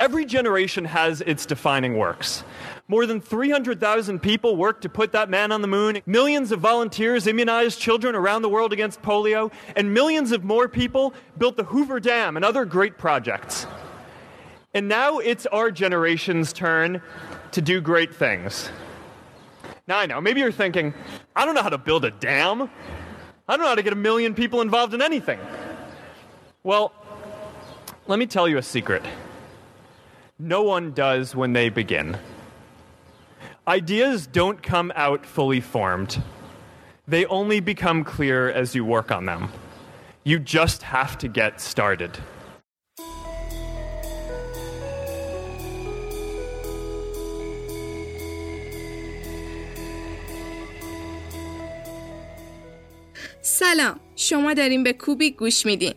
Every generation has its defining works. More than 300,000 people worked to put that man on the moon. Millions of volunteers immunized children around the world against polio. And millions of more people built the Hoover Dam and other great projects. And now it's our generation's turn to do great things. Now I know, maybe you're thinking, I don't know how to build a dam. I don't know how to get a million people involved in anything. Well, let me tell you a secret No one does when they begin. Ideas don't come out fully formed. They only become clear as you work on them. You just have to get started. سلام شما داریم به کوبی گوش میدین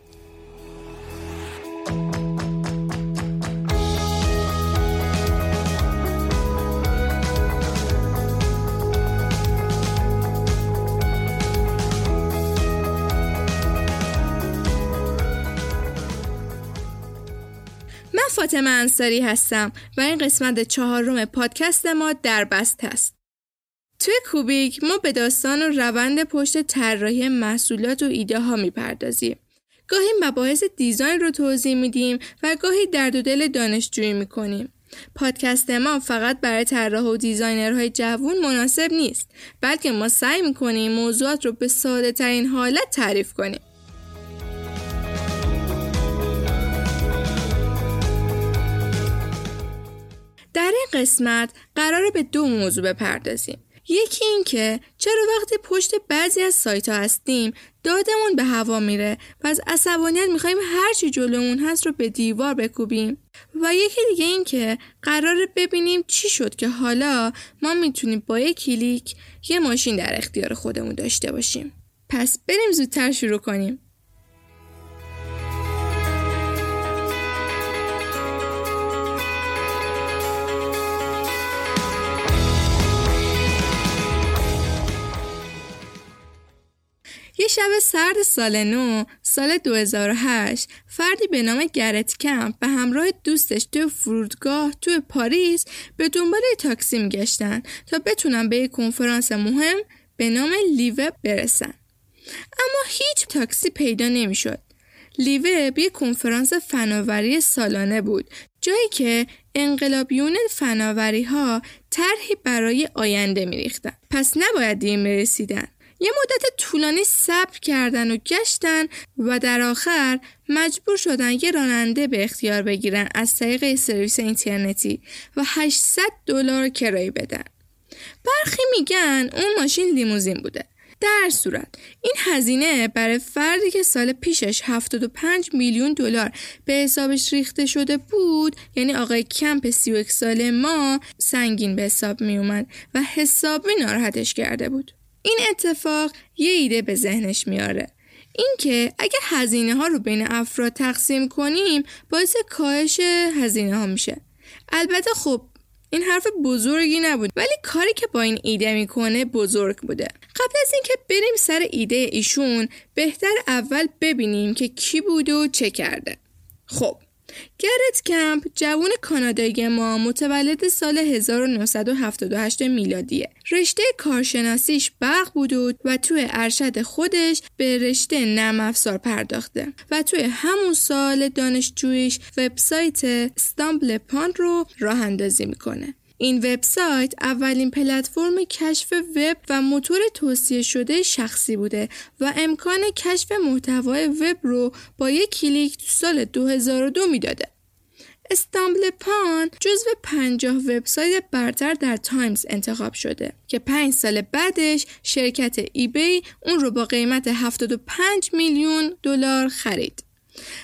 فاطمه انصاری هستم و این قسمت چهارم پادکست ما در بست است. توی کوبیک ما به داستان و روند پشت طراحی محصولات و ایده ها می‌پردازیم. گاهی مباحث دیزاین رو توضیح میدیم و گاهی درد و دل دانشجویی می‌کنیم. پادکست ما فقط برای طراح و دیزاینرهای جوون مناسب نیست بلکه ما سعی می‌کنیم موضوعات رو به ساده ترین حالت تعریف کنیم. در این قسمت قراره به دو موضوع بپردازیم. یکی این که چرا وقتی پشت بعضی از سایت ها هستیم دادمون به هوا میره و از عصبانیت می‌خوایم هرچی جلومون هست رو به دیوار بکوبیم. و یکی دیگه این که قراره ببینیم چی شد که حالا ما می‌تونیم با یک کلیک یه ماشین در اختیار خودمون داشته باشیم. پس بریم زودتر شروع کنیم. یه شب سرد سال نو سال 2008 فردی به نام گرت کمپ به همراه دوستش تو فرودگاه تو پاریس به دنبال تاکسی میگشتن تا بتونن به یک کنفرانس مهم به نام لیوه برسن. اما هیچ تاکسی پیدا نمی‌شد. لیوه به کنفرانس فناوری سالانه بود جایی که انقلابیون فناوری ها طرحی برای آینده میریختن. پس نباید دیر رسیدن یه مدت طولانی صبر کردن و گشتن و در آخر مجبور شدن یه راننده به اختیار بگیرن از طریق سرویس اینترنتی و 800 دلار کرایه بدن. برخی میگن اون ماشین لیموزین بوده. در صورت این هزینه برای فردی که سال پیشش 75 میلیون دلار به حسابش ریخته شده بود یعنی آقای کمپ 31 ساله ما سنگین به حساب می اومد و حسابی ناراحتش کرده بود. این اتفاق یه ایده به ذهنش میاره. اینکه اگه هزینه ها رو بین افراد تقسیم کنیم باعث کاهش هزینه ها میشه. البته خب این حرف بزرگی نبود ولی کاری که با این ایده می‌کنه بزرگ بوده. قبل از اینکه بریم سر ایده ایشون بهتر اول ببینیم که کی بود و چه کرده. خب گرت کمپ جوون کانادایی ما متولد سال 1978 میلادیه. رشته کارشناسیش برق بود و توی ارشد خودش به رشته نرم افزار پرداخته و توی همون سال دانشجویش وبسایت StumbleUpon رو راه اندازی می‌کنه. این وبسایت اولین پلتفرم کشف وب و موتور توصیه شده شخصی بوده و امکان کشف محتوای وب رو با یک کلیک تو سال 2002 می‌داده. StumbleUpon جزو پنجاه وبسایت برتر در تایمز انتخاب شده که پنج سال بعدش شرکت eBay اون رو با قیمت 75 میلیون دلار خرید.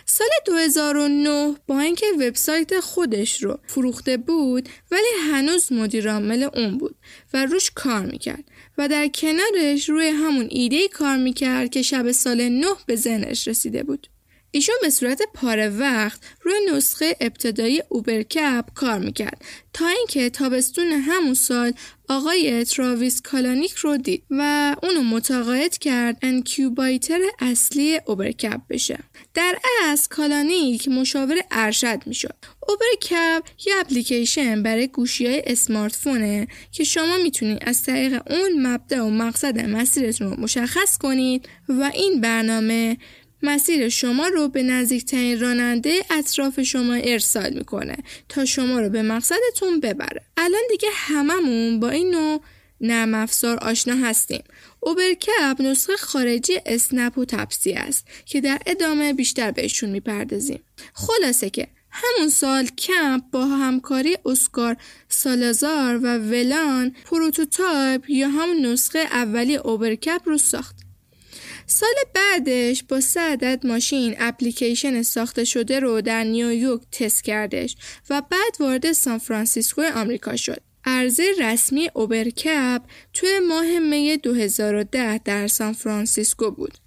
سال 2009 با اینکه وبسایت خودش رو فروخته بود ولی هنوز مدیر عامل اون بود و روش کار می‌کرد و در کنارش روی همون ایده کار می‌کرد که شب سال 9 به ذهنش رسیده بود. ایشون به صورت پاره وقت روی نسخه ابتدایی اوبرکپ کار می‌کرد. تا اینکه تابستون همون سال آقای تراویس کالانیک رو دید و اونو متقاعد کرد انکیوبایتر اصلی اوبرکپ بشه. در اصل کالانیک مشاور ارشد می‌شد. اوبرکپ یه اپلیکیشن برای گوشی های اسمارت فونه که شما می‌تونید از طریق اون مبدع و مقصد مسیرتون رو مشخص کنید و این برنامه مسیر شما رو به نزدیکترین راننده اطراف شما ارسال می‌کنه تا شما رو به مقصدتون ببره. الان دیگه هممون با این نوع نرم افزار آشنا هستیم. UberCab نسخه خارجی اسنپ و تپسی است که در ادامه بیشتر بهشون می‌پردازیم. خلاصه که همون سال کمپ با همکاری اسکار سالازار و ولان prototype یا همون نسخه اولیه UberCab رو ساخت. سال بعدش با سه عدد ماشین اپلیکیشن ساخته شده رو در نیویورک تست کردش و بعد وارد سان فرانسیسکو آمریکا شد. عرضه رسمی UberCab توی ماه می 2010 در سان فرانسیسکو بود.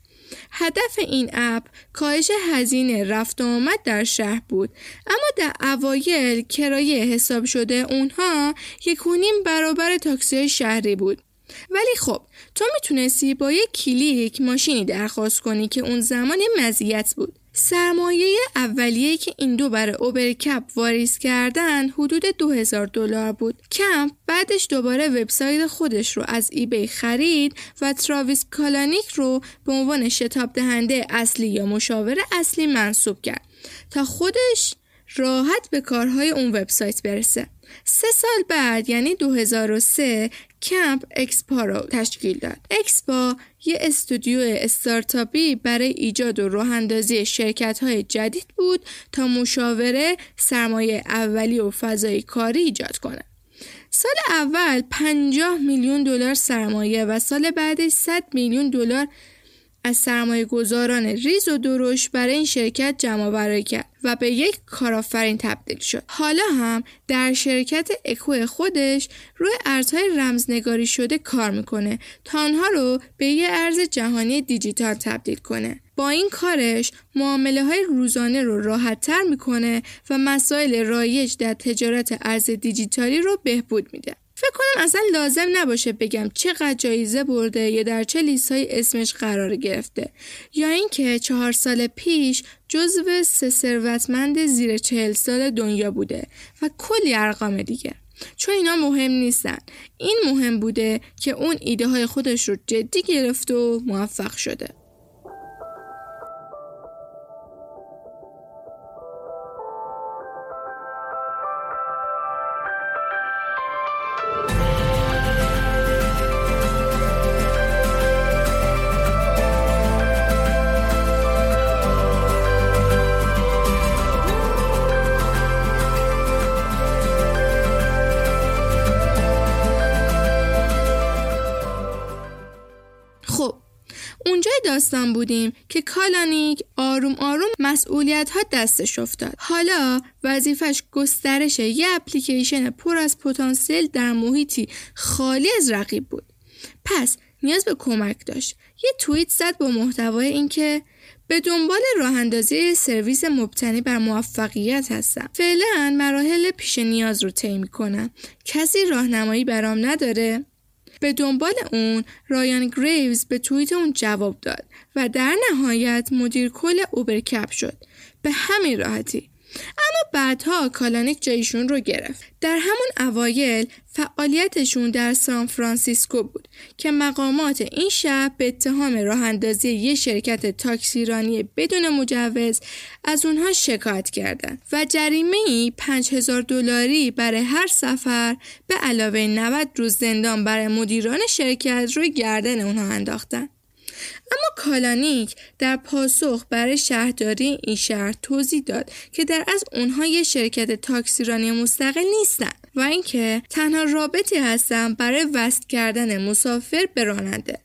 هدف این اپ کاهش هزینه رفت و آمد در شهر بود اما در اوایل کرایه حساب شده اونها یک برابر تاکسی شهری بود ولی خب تو می‌تونستی با یک کلیک ماشینی درخواست کنی که اون زمان یه مزیت بود سرمایه اولیه که این دو برای UberCab واریز کردن حدود 2000 دلار بود. کمپ بعدش دوباره وبسایت خودش رو از eBay خرید و تراویس کالانیک رو به عنوان شتاب دهنده اصلی یا مشاور اصلی منصوب کرد تا خودش راحت به کارهای اون وبسایت برسه. سه سال بعد یعنی 2003 کمپ اکسپا رو تشکیل داد. اکسپا یه استودیو استارتاپی برای ایجاد و راه اندازی شرکت های جدید بود تا مشاوره سرمایه اولی و فضای کاری ایجاد کنه. سال اول 50 میلیون دلار سرمایه و سال بعدش 100 میلیون دلار از سرمایه گذاران ریز و درشت برای این شرکت جمع برای کرد و به یک کارآفرین تبدیل شد. حالا هم در شرکت اکو خودش روی ارزهای رمزنگاری شده کار می‌کنه تا آنها رو به یه ارز جهانی دیجیتال تبدیل کنه. با این کارش معامله های روزانه رو راحت تر می‌کنه و مسائل رایج در تجارت ارز دیجیتالی رو بهبود میده. فکر کنم اصلا لازم نباشه بگم چقدر جایزه برده یا در چه لیست های اسمش قرار گرفته. یا اینکه چهار سال پیش جزو سه ثروتمند زیر چهل سال دنیا بوده و کلی ارقام دیگه. چون اینا مهم نیستن. این مهم بوده که اون ایده های خودش رو جدی گرفت و موفق شده. بودیم که کالانیک آروم آروم مسئولیت ها دستش افتاد حالا وظیفش گسترش یه اپلیکیشن پر از پتانسیل در محیطی خالی از رقیب بود پس نیاز به کمک داشت یه توییت زد با محتوای اینکه به دنبال راه اندازی سرویس مبتنی بر موفقیت هستم. فعلا مراحل پیش نیاز رو طی می‌کنم. کسی راهنمایی برام نداره؟ به دنبال اون رایان گریوز به توییت اون جواب داد و در نهایت مدیر کل UberCab شد. به همین راحتی اما بعدها کالانیک جایشون رو گرفت. در همون اوایل فعالیتشون در سان فرانسیسکو بود که مقامات این شهر به اتهام راه اندازی یه شرکت تاکسیرانی بدون مجوز از اونها شکایت کردند و جریمه ای 5000 دلاری برای هر سفر به علاوه 90 روز زندان برای مدیران شرکت روی گردن اونها انداختن. اما کالانیک در پاسخ برای شهرداری این شهر توضیح داد که در از اونها یه شرکت تاکسیرانی مستقل نیستن و اینکه تنها رابطی هستن برای وصل کردن مسافر به راننده.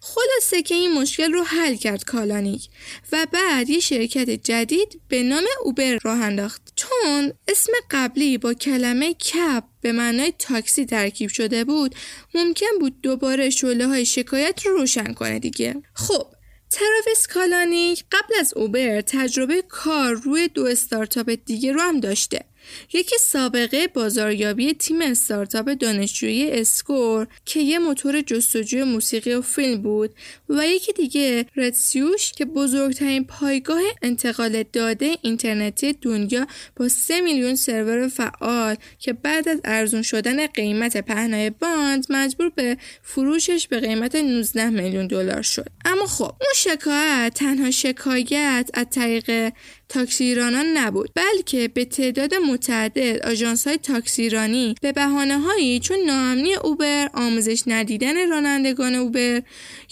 خلاصه که این مشکل رو حل کرد کالانیک و بعد یه شرکت جدید به نام اوبر راه انداخت. چون اسم قبلی با کلمه کپ به معنای تاکسی ترکیب شده بود ممکن بود دوباره شعله های شکایت رو روشن کنه دیگه. خب تراویس کالانیک قبل از Uber تجربه کار روی دو استارتاپ دیگه رو هم داشته. یکی سابقه بازاریابی تیم استارتاپ دانشجویی Scour که یه موتور جستجوی موسیقی و فیلم بود و یکی دیگه Red Swoosh که بزرگترین پایگاه انتقال داده اینترنتی دنیا با 3 میلیون سرور فعال که بعد از ارزون شدن قیمت پهنای باند مجبور به فروشش به قیمت 19 میلیون دلار شد. اما خب اون شکایت تنها شکایت از طریق تاکسی ایرانان نبود بلکه به تعداد متعدد آژانس های تاکسی ایرانی به بهانه هایی چون ناامنی اوبر آموزش ندیدن رانندگان اوبر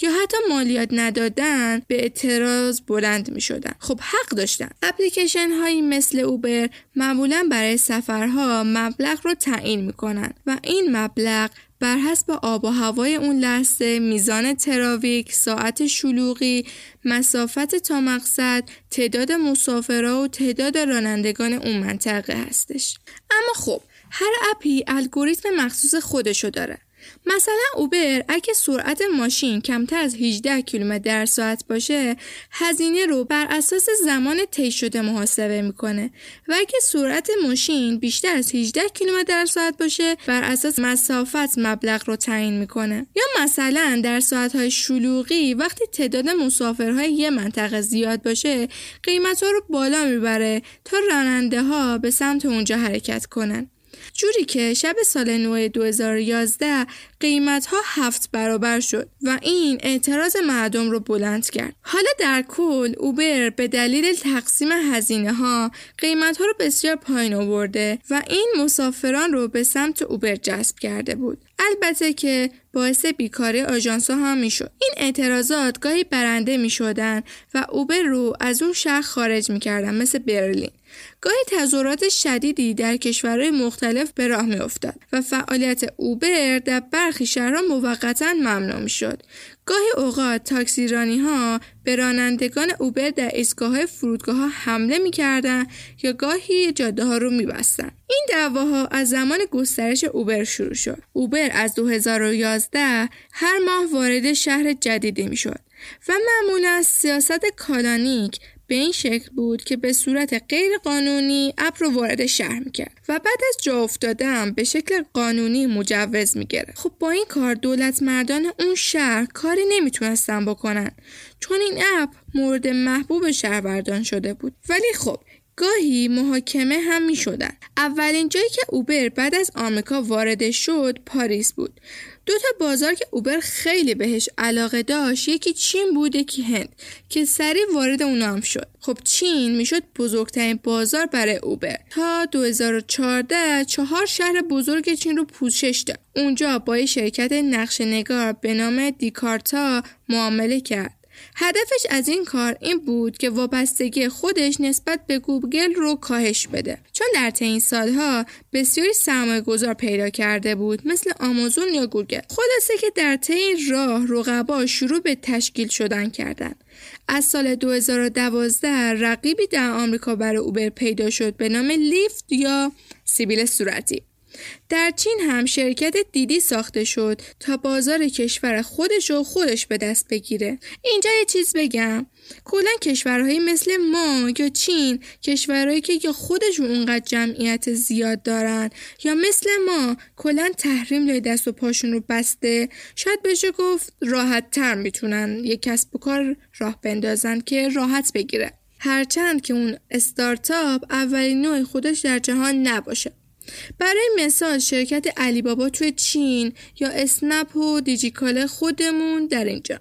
یا حتی مالیات ندادن به اعتراض بلند می شدن. خب حق داشتن اپلیکیشن هایی مثل اوبر معمولا برای سفرها مبلغ رو تعیین می کنن و این مبلغ بر حسب آب و هوای اون لحظه میزان تراویک، ساعت شلوغی، مسافت تا مقصد، تعداد مسافرها و تعداد رانندگان اون منطقه هستش. اما خب هر اپی الگوریتم مخصوص خودشو داره. مثلا اوبر اگه سرعت ماشین کمتر از 18 کیلومتر در ساعت باشه هزینه رو بر اساس زمان طی شده محاسبه می‌کنه. و اگه سرعت ماشین بیشتر از 18 کیلومتر در ساعت باشه بر اساس مسافت مبلغ رو تعیین می‌کنه. یا مثلا در ساعتهای شلوغی وقتی تعداد مسافرهای یه منطقه زیاد باشه قیمت ها رو بالا می‌بره تا راننده ها به سمت اونجا حرکت کنن. جوری که شب سال نو 2011 قیمت ها هفت برابر شد و این اعتراض مردم رو بلند کرد. حالا در کل اوبر به دلیل تقسیم هزینه ها قیمت ها رو بسیار پایین آورده و این مسافران رو به سمت اوبر جذب کرده بود. البته که باعث بیکاری آژانس ها هم می شد. این اعتراضات گاهی برنده می شدن و اوبر رو از اون شهر خارج می کردن مثل برلین. گاهی تظاهرات شدیدی در کشورهای مختلف به راه می افتاد و فعالیت اوبر در برخی شهرها موقتا ممنوع می شد. گاهی اوقات تاکسیرانی ها به رانندگان اوبر در ایستگاه های فرودگاه ها حمله می کردن یا گاهی جاده ها رو می بستن. این دعواها از زمان گسترش اوبر شروع شد. اوبر از 2011 هر ماه وارد شهر جدیدی می شد و معمولا سیاست کالانیک به این شکل بود که به صورت غیر قانونی اپ رو وارد شهر می‌کرد و بعد از جا افتادن به شکل قانونی مجوز می‌گرفت خب با این کار دولت مردان اون شهر کاری نمی‌تونستن بکنن چون این اپ مورد محبوب شهروردان شده بود ولی خب گاهی محاکمه هم می شدن. اولین جایی که اوبر بعد از آمریکا وارد شد پاریس بود. دو تا بازار که اوبر خیلی بهش علاقه داشت یکی چین بود یکی هند که سریع وارد اونا هم شد. خب چین می‌شد بزرگترین بازار برای اوبر. تا 2014 چهار شهر بزرگ چین رو پوشش داد. اونجا با شرکت نقش نگار به نام دیکارتا معامله کرد. هدفش از این کار این بود که وابستگی خودش نسبت به گوگل رو کاهش بده. چون در طی سالها بسیاری سرمایه گذار پیدا کرده بود مثل آمازون یا گوگل. خلاصه که در طی این راه رقبا شروع به تشکیل شدن کردن. از سال 2012 رقیبی در آمریکا برای اوبر پیدا شد به نام لیفت یا سیبیل صورتی. در چین هم شرکت دیدی ساخته شد تا بازار کشور خودش و خودش به دست بگیره. اینجا یه چیز بگم. کلا کشورهایی مثل ما یا چین کشورهایی که یا خودشون اونقدر جمعیت زیاد دارن یا مثل ما کلا تحریم لای دست و پاشون رو بسته شاید بشه گفت راحت تر می‌تونن یه کسب و کار راه بندازن که راحت بگیره. هرچند که اون استارتاپ اولین نوع خودش در جهان نباشه. برای مثال شرکت علی بابا توی چین یا اسنپ و دیجیکاله خودمون در اینجا.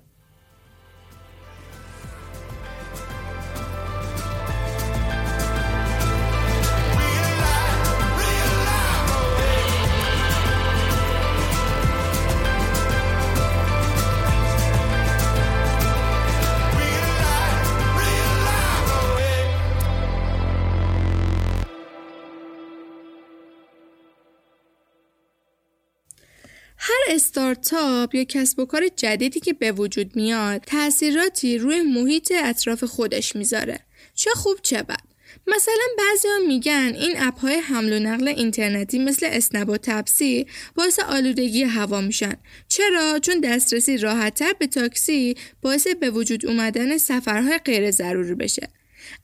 استارتاپ یا کسب و کار جدیدی که به وجود میاد تاثیراتی روی محیط اطراف خودش می‌ذاره. چه خوب چه بد. مثلا بعضی میگن این اپ های حمل و نقل اینترنتی مثل اسنب و تپسی باعث آلودگی هوا میشن. چرا؟ چون دسترسی راحتتر به تاکسی باعث به وجود اومدن سفرهای غیر ضروری بشه.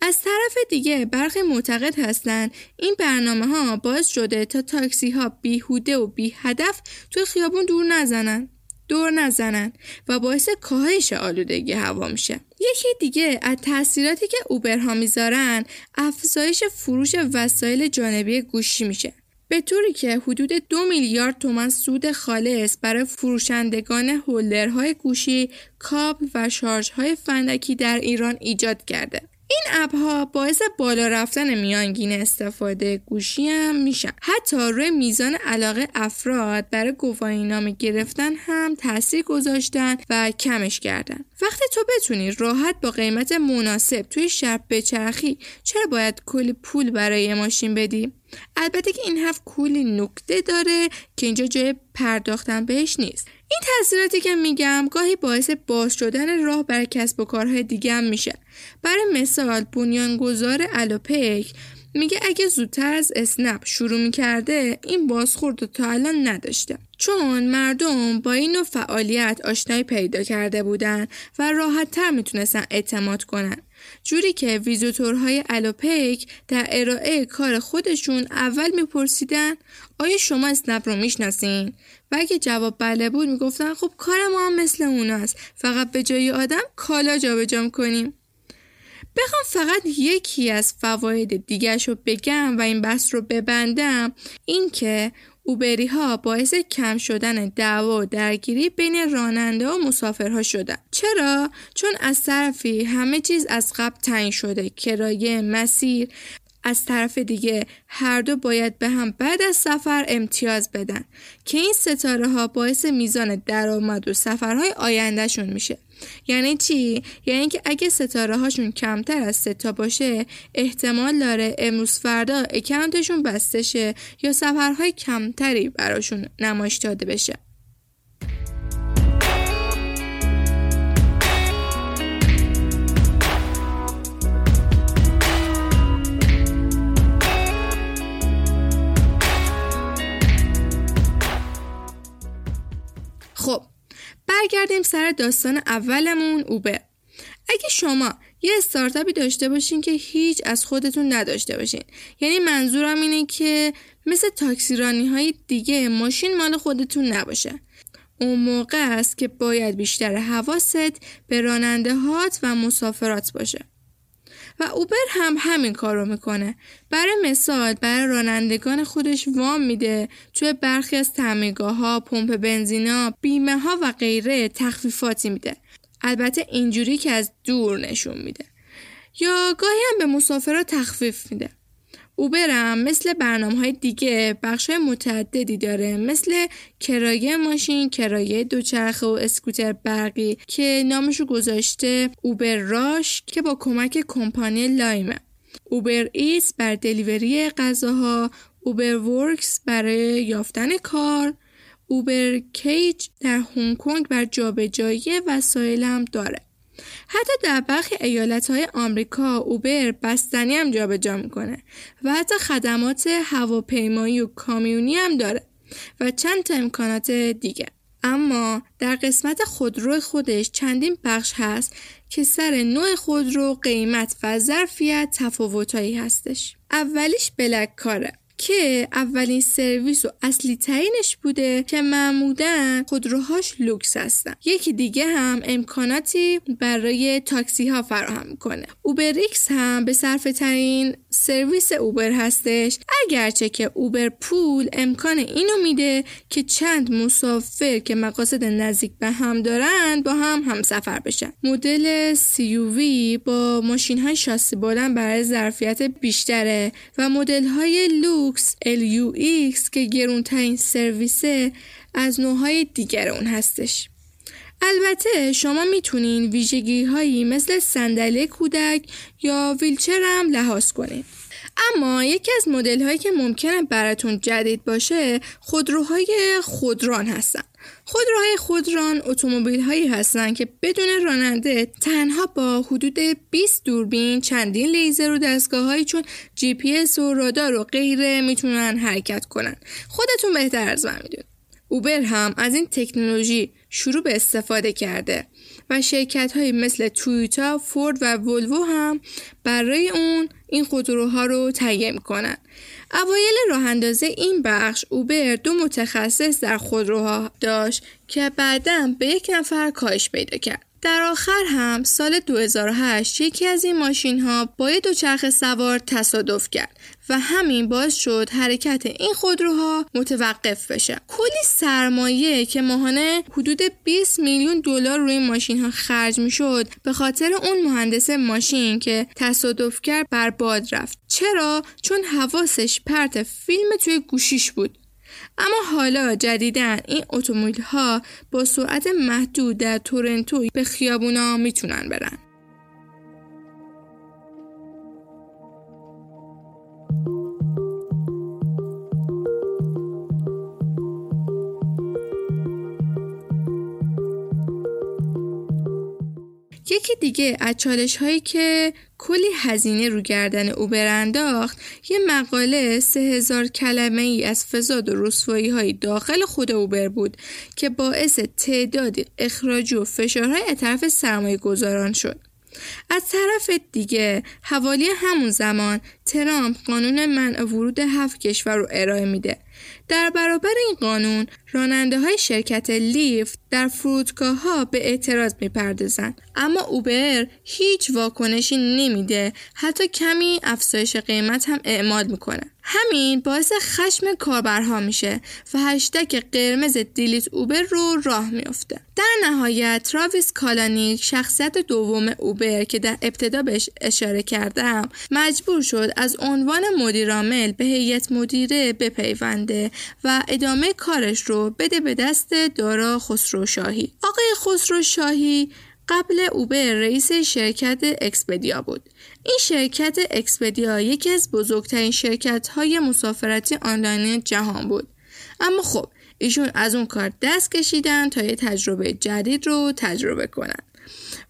از طرف دیگه برخی معتقد هستند این برنامه ها باعث شده تا تاکسی ها بیهوده و بی هدف توی خیابون دور نزنن دور نزنن و باعث کاهش آلودگی هوا میشه یکی دیگه از تاثیراتی که اوبرها می‌ذارن افزایش فروش وسایل جانبی گوشی میشه به طوری که حدود دو میلیارد تومن سود خالص برای فروشندگان هولدرهای گوشی، کابل و شارژهای فندکی در ایران ایجاد کرده. این اپ ها باعث بالا رفتن میانگین استفاده گوشی هم میشن. حتی روی میزان علاقه افراد برای گواهی نامه گرفتن هم تاثیر گذاشتن و کمش کردن. وقتی تو بتونی راحت با قیمت مناسب توی شب بچرخی چرا باید کلی پول برای ماشین بدی؟ البته که این هفت کلی نکته داره که اینجا جای پرداختن بهش نیست. این تاثیراتی که میگم گاهی باعث باز شدن راه بر کسب و کارهای دیگه هم میشه. برای مثال بنیانگذار الوپیک میگه اگه زودتر از اسنپ شروع می‌کرده این بازخورد تا الان نداشته. چون مردم با این فعالیت آشنایی پیدا کرده بودن و راحت تر می‌تونستن اعتماد کنن. جوری که ویزیتورهای الوپیک در ارائه کار خودشون اول میپرسیدن آیا شما اسنپ رو می‌شناسین؟ و اگه جواب بله بود می‌گفتن خب کار ما هم مثل اوناست. فقط به جای آدم کالا جابجا کنیم بخوام فقط یکی از فواید دیگرش رو بگم و این بحث رو ببندم این که اوبری ها باعث کم شدن دعوا و درگیری بین راننده و مسافرها شدن. چرا؟ چون از طرفی همه چیز از قبل تعیین شده کرایه مسیر. از طرف دیگه هر دو باید به هم بعد از سفر امتیاز بدن که این ستاره ها باعث میزان درآمد و سفرهای آیندهشون میشه. یعنی چی؟ یعنی که اگه ستاره هاشون کمتر از ستا باشه احتمال داره امروز فردا اکانتشون بسته شه یا سفرهای کمتری براشون نمایش داده بشه. برگردیم سر داستان اولمون اوبر اگه شما یه استارتاپی داشته باشین که هیچ از خودتون نداشته باشین یعنی منظورم اینه که مثل تاکسیرانی های دیگه ماشین مال خودتون نباشه. اون موقع است که باید بیشتر حواست به راننده هات و مسافرات باشه. و اوبر هم همین کار رو می‌کنه. برای مثال برای رانندگان خودش وام میده. توی برخی از تعمیرگاه ها پمپ بنزینا بیمه ها و غیره تخفیفاتی میده. البته اینجوری که از دور نشون میده. یا گاهی هم به مسافرها تخفیف میده. اوبرم مثل برنامه های دیگه بخش متعددی داره مثل کرایه ماشین، کرایه دوچرخه و اسکوتر برقی که نامشو گذاشته اوبر راش که با کمک کمپانی لایمه. اوبر ایس بر دلیوری غذاها اوبر ورکس برای یافتن کار Uber Cargo در هنگ کنگ بر جابجایی وسایل هم داره. حتی در برخی ایالت های آمریکا Uber بستنی هم جابجا می‌کنه و حتی خدمات هواپیمایی و کامیونی هم داره و چند تا امکانات دیگه. اما در قسمت خودرو خودش چندین بخش هست که سر نوع خودرو قیمت و ظرفیت تفاوتایی هستش. اولیش Black Car ه که اولین سرویس و اصلی ترینش بوده که معمولا خودروهاش لوکس هستن. یکی دیگه هم امکاناتی برای تاکسی ها فراهم می‌کنه. UberX هم به صرفه ترین سرویس Uber هستش. اگرچه که اوبر پول امکان اینو میده که چند مسافر که مقاصد نزدیک به هم دارند با هم هم سفر بشن. مدل CUV با ماشین های شاسی بلند برای ظرفیت بیشتره و مدل های لوکس LUX که گرونترین سرویسه از نوعهای دیگر اون هستش البته شما می‌تونین ویژگی هایی مثل صندلی کودک یا ویلچر هم لحاظ کنید. اما یکی از مدل هایی که ممکنه براتون جدید باشه خودروهای خودران هستن خودروهای خودران اتومبیل هایی هستند که بدون راننده تنها با حدود 20 دوربین چندین لیزر و دستگاه هایی چون جی پی اس و رادار و غیره می‌تونن حرکت کنن خودتون بهتر از من می‌دونید اوبر هم از این تکنولوژی شروع به استفاده کرده و شرکت های مثل تویوتا، فورد و ولوو هم برای اون این خودروها رو تهیه می‌کنن. اوایل راه اندازه این بخش اوبر دو متخصص در خودروها داشت که بعدا به یک نفر کاهش پیدا کرد. در آخر هم سال 2008 یکی از این ماشین ها با یه دوچرخه سوار تصادف کرد و همین باعث شد حرکت این خودروها متوقف بشه. کلی سرمایه که ماهانه حدود 20 میلیون دلار روی ماشین ها خرج می شد به خاطر اون مهندس ماشین که تصادف کرد برباد رفت. چرا؟ چون حواسش پرت فیلم توی گوشیش بود. اما حالا جدیدن این اتومبیل ها با سرعت محدود در تورنتو به خیابونا می‌تونن برن. یکی دیگه از چالش هایی که کلی هزینه رو گردن اوبر انداخت یه مقاله سه هزار کلمه ای از فضاد و رسوایی های داخل خود اوبر بود که باعث تعدادی اخراج و فشارهای طرف سرمایه گذاران شد. از طرف دیگه حوالی همون زمان ترامپ قانون منع ورود هفت کشور رو ارائه میده. در برابر این قانون راننده های شرکت لیفت در فرودگاه ها به اعتراض می‌پردازند. اما اوبر هیچ واکنشی نمیده حتی کمی افزایش قیمت هم اعمال می‌کنه. همین باعث خشم کاربرها میشه و هشتگ قرمز delete Uber رو راه میافته. در نهایت تراویس کالانیک شخصیت دوم اوبر که در ابتدا بهش اشاره کردم مجبور شد از عنوان مدیرعامل به هیئت مدیره بپیونده و ادامه کارش رو بده به دست دارا خسرو شاهی آقای خسرو شاهی قبل اوبر رئیس شرکت اکسپدیا بود. این شرکت اکسپدیا یکی از بزرگترین شرکت های مسافرتی آنلاین جهان بود. اما خب ایشون از اون کار دست کشیدن تا یه تجربه جدید رو تجربه کنن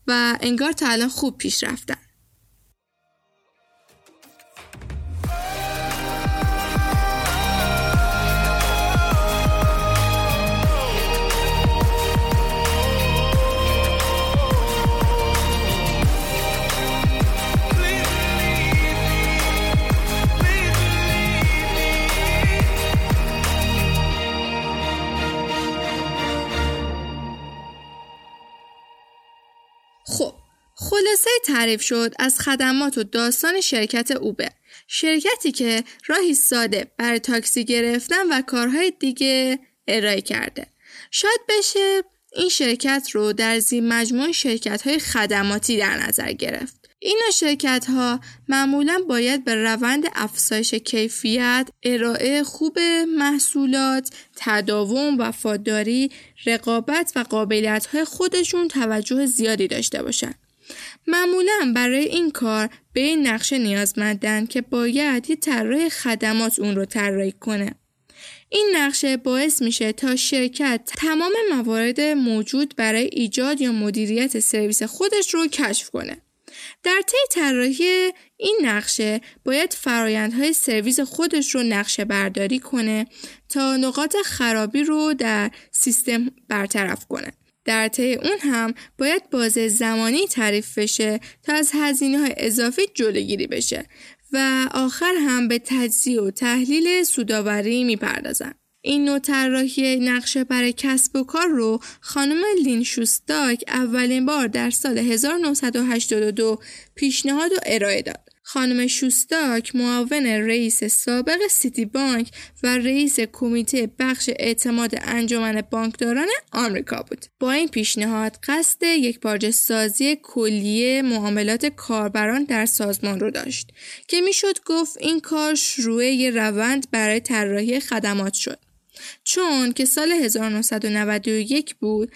و انگار تا الان خوب پیش رفتن. خلاصه تعریف شد از خدمات و داستان شرکت اوبر. شرکتی که راهی ساده برای تاکسی گرفتن و کارهای دیگه ارائه کرده. شاید بشه این شرکت رو در زیر مجموع شرکت های خدماتی در نظر گرفت. این شرکت ها معمولا باید به روند افزایش کیفیت، ارائه خوب محصولات، تداوم، وفاداری، رقابت و قابلیت های خودشون توجه زیادی داشته باشند. معمولا برای این کار به این نقشه نیازمندن که باید یه طراح خدمات اون رو طراحی کنه. این نقشه باعث میشه تا شرکت تمام موارد موجود برای ایجاد یا مدیریت سرویس خودش رو کشف کنه. در طی طراحی این نقشه باید فرایندهای سرویس خودش رو نقشه برداری کنه تا نقاط خرابی رو در سیستم برطرف کنه. در طی اون هم باید بازه زمانی تعریف بشه تا از هزینه های اضافی جلوگیری بشه و آخر هم به تجزیه و تحلیل سوداوری می‌پردازن. این نوع طراحی نقشه برای کسب و کار رو خانم لین شوستاک اولین بار در سال 1982 پیشنهاد و ارائه داد. خانم شوستاک معاون رئیس سابق سیتی بانک و رئیس کمیته بخش اعتماد انجمن بانکداران آمریکا بود. با این پیشنهاد قصد یک پارچه سازی کلیه معاملات کاربران در سازمان رو داشت که می‌شد گفت این کار شروع روند برای طراحی خدمات شد. چون که سال 1991 بود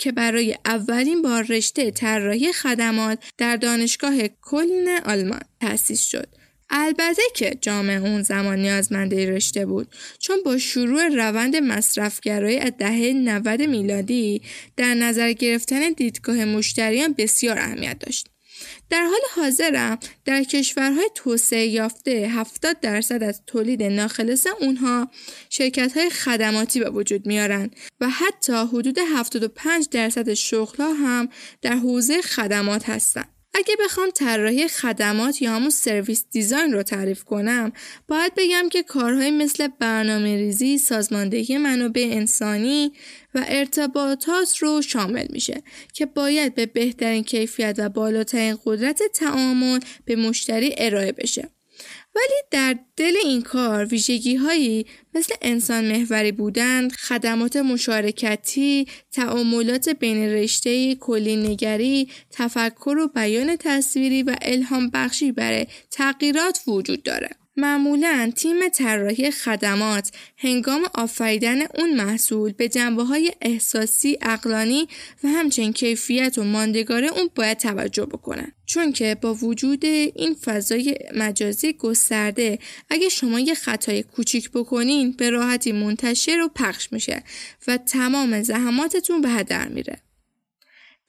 که برای اولین بار رشته طراحی خدمات در دانشگاه کلن آلمان تأسیس شد. البته که جامعه اون زمان نیازمنده رشته بود چون با شروع روند مصرفگرایی از دهه 90 میلادی در نظر گرفتن دیدگاه مشتریان بسیار اهمیت داشت. در حال حاضرم در کشورهای توسعه یافته 70 درصد از تولید ناخالص اونها شرکت های خدماتی به وجود میارن و حتی حدود 75 درصد شغل ها هم در حوزه خدمات هستند. اگه بخوام طراحی خدمات یا همون سرویس دیزاین رو تعریف کنم باید بگم که کارهای مثل برنامه ریزی، سازماندهی منابع انسانی و ارتباطات رو شامل میشه که باید به بهترین کیفیت و بالاترین قدرت تعامل به مشتری ارائه بشه. ولی در دل این کار ویژگی هایی مثل انسان محوری بودن، خدمات مشارکتی، تعاملات بین رشته کلی نگری، تفکر و بیان تصویری و الهام بخشی برای تغییرات وجود داره. معمولا تیم طراحی خدمات هنگام آفریدن اون محصول به جنبه های احساسی، اقلانی و همچنین کیفیت و ماندگار اون باید توجه بکنن. چون که با وجود این فضای مجازی گسترده اگه شما یه خطای کوچیک بکنین به راحتی منتشر و پخش میشه و تمام زحماتتون به هدر میره.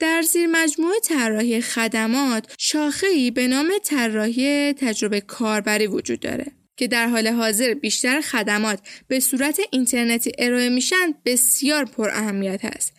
در زیر مجموعه طراحی خدمات شاخه‌ای به نام طراحی تجربه کاربری وجود داره که در حال حاضر بیشتر خدمات به صورت اینترنتی ارائه میشن بسیار پر اهمیت است.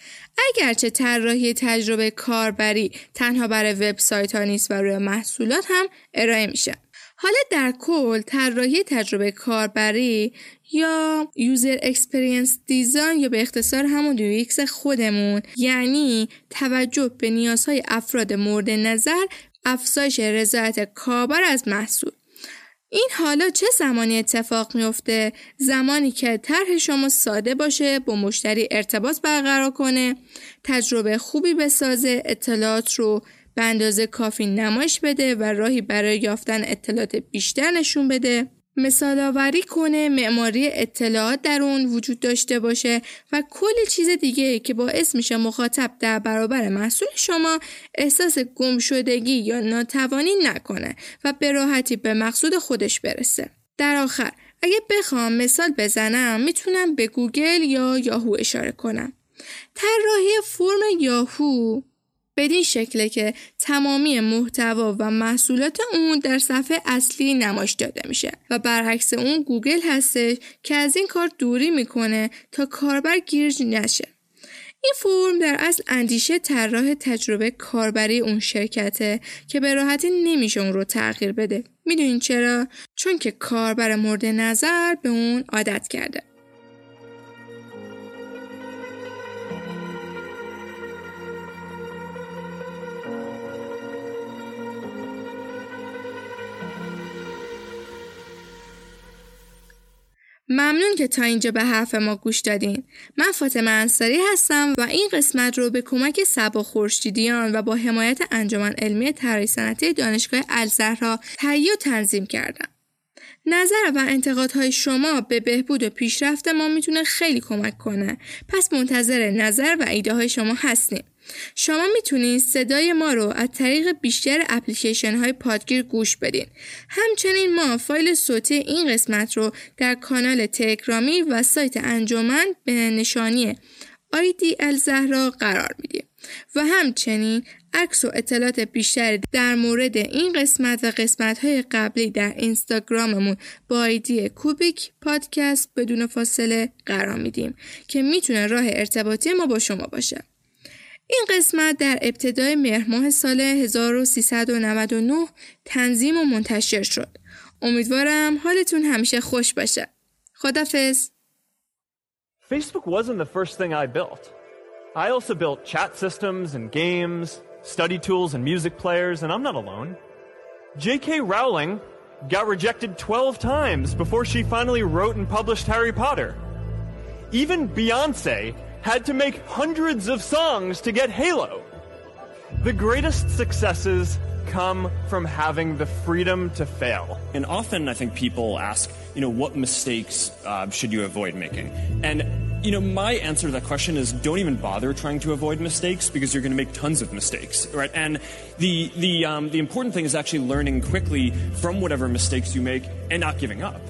اگرچه طراحی تجربه کاربری تنها برای وبسایت ها نیست و روی محصولات هم ارائه میشه. حالا در کل طراحی تجربه کاربری یا user experience design یا به اختصار همون UX خودمون یعنی توجه به نیازهای افراد مورد نظر افزایش رضایت کاربر از محصول. این حالا چه زمانی اتفاق میفته زمانی که طرح شما ساده باشه با مشتری ارتباط برقرار کنه تجربه خوبی بسازه اطلاعات رو به اندازه کافی نمایش بده و راهی برای یافتن اطلاعات بیشتر نشون بده. مثال آوری کنه معماری اطلاعات در اون وجود داشته باشه و کلی چیز دیگه که باعث میشه مخاطب در برابر محصول شما احساس گم شدگی یا ناتوانی نکنه و به راحتی به مقصود خودش برسه. در آخر اگه بخوام مثال بزنم می‌تونم به گوگل یا یاهو اشاره کنم. طراحی فرم یاهو بدین شکله که تمامی محتوا و محصولات اون در صفحه اصلی نمایش داده میشه. و برعکس اون گوگل هستش که از این کار دوری می‌کنه تا کاربر گیج نشه. این فرم در اصل اندیشه طراح تجربه کاربری اون شرکته که به راحتی نمیشه اون رو تغییر بده. می‌دونین چرا؟ چون که کاربر مورد نظر به اون عادت کرده. ممنون که تا اینجا به حرف ما گوش دادین. من فاطمه انصاری هستم و این قسمت رو به کمک سبا خورشیدیان و با حمایت انجمن علمی طراحی صنعتی دانشگاه الزهرا تهیه و تنظیم کردم. نظر و انتقادهای شما به بهبود و پیشرفت ما می‌تونه خیلی کمک کنه. پس منتظر نظر و ایده های شما هستیم. شما می‌تونید صدای ما رو از طریق بیشتر اپلیکیشن های پادگیر گوش بدین. همچنین ما فایل صوتی این قسمت رو در کانال تلگرامی و سایت انجمن به نشانی آیدی الزهرا قرار میدیم و همچنین عکس و اطلاعات بیشتری در مورد این قسمت و قسمت های قبلی در اینستاگراممون با آیدی کوبیک پادکست بدون فاصله قرار میدیم که می‌تونه راه ارتباطی ما با شما باشه. این قسمت در ابتدای مهر سال 1399 تنظیم و منتشر شد. امیدوارم حالتون همیشه خوش باشه. خدافز. Facebook wasn't the first thing I built. I also built chat systems and games, study tools and music players, and I'm not alone. J.K. Rowling got rejected 12 times before she finally wrote and published Harry Potter. Even Beyonce had to make hundreds of songs to get Halo. The greatest successes come from having the freedom to fail. And often I think people ask, you know, what mistakes uh, should you avoid making? And you know, my answer to that question is don't even bother trying to avoid mistakes because you're going to make tons of mistakes, right? And the the um, the important thing is actually learning quickly from whatever mistakes you make and not giving up.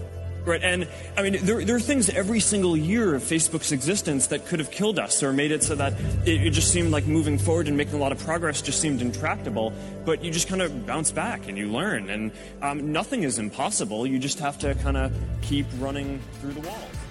Right, and I mean, there, there are things every single year of Facebook's existence that could have killed us or made it so that it, it just seemed like moving forward and making a lot of progress just seemed intractable. But you just kind of bounce back and you learn, and um, nothing is impossible. You just have to kind of keep running through the walls.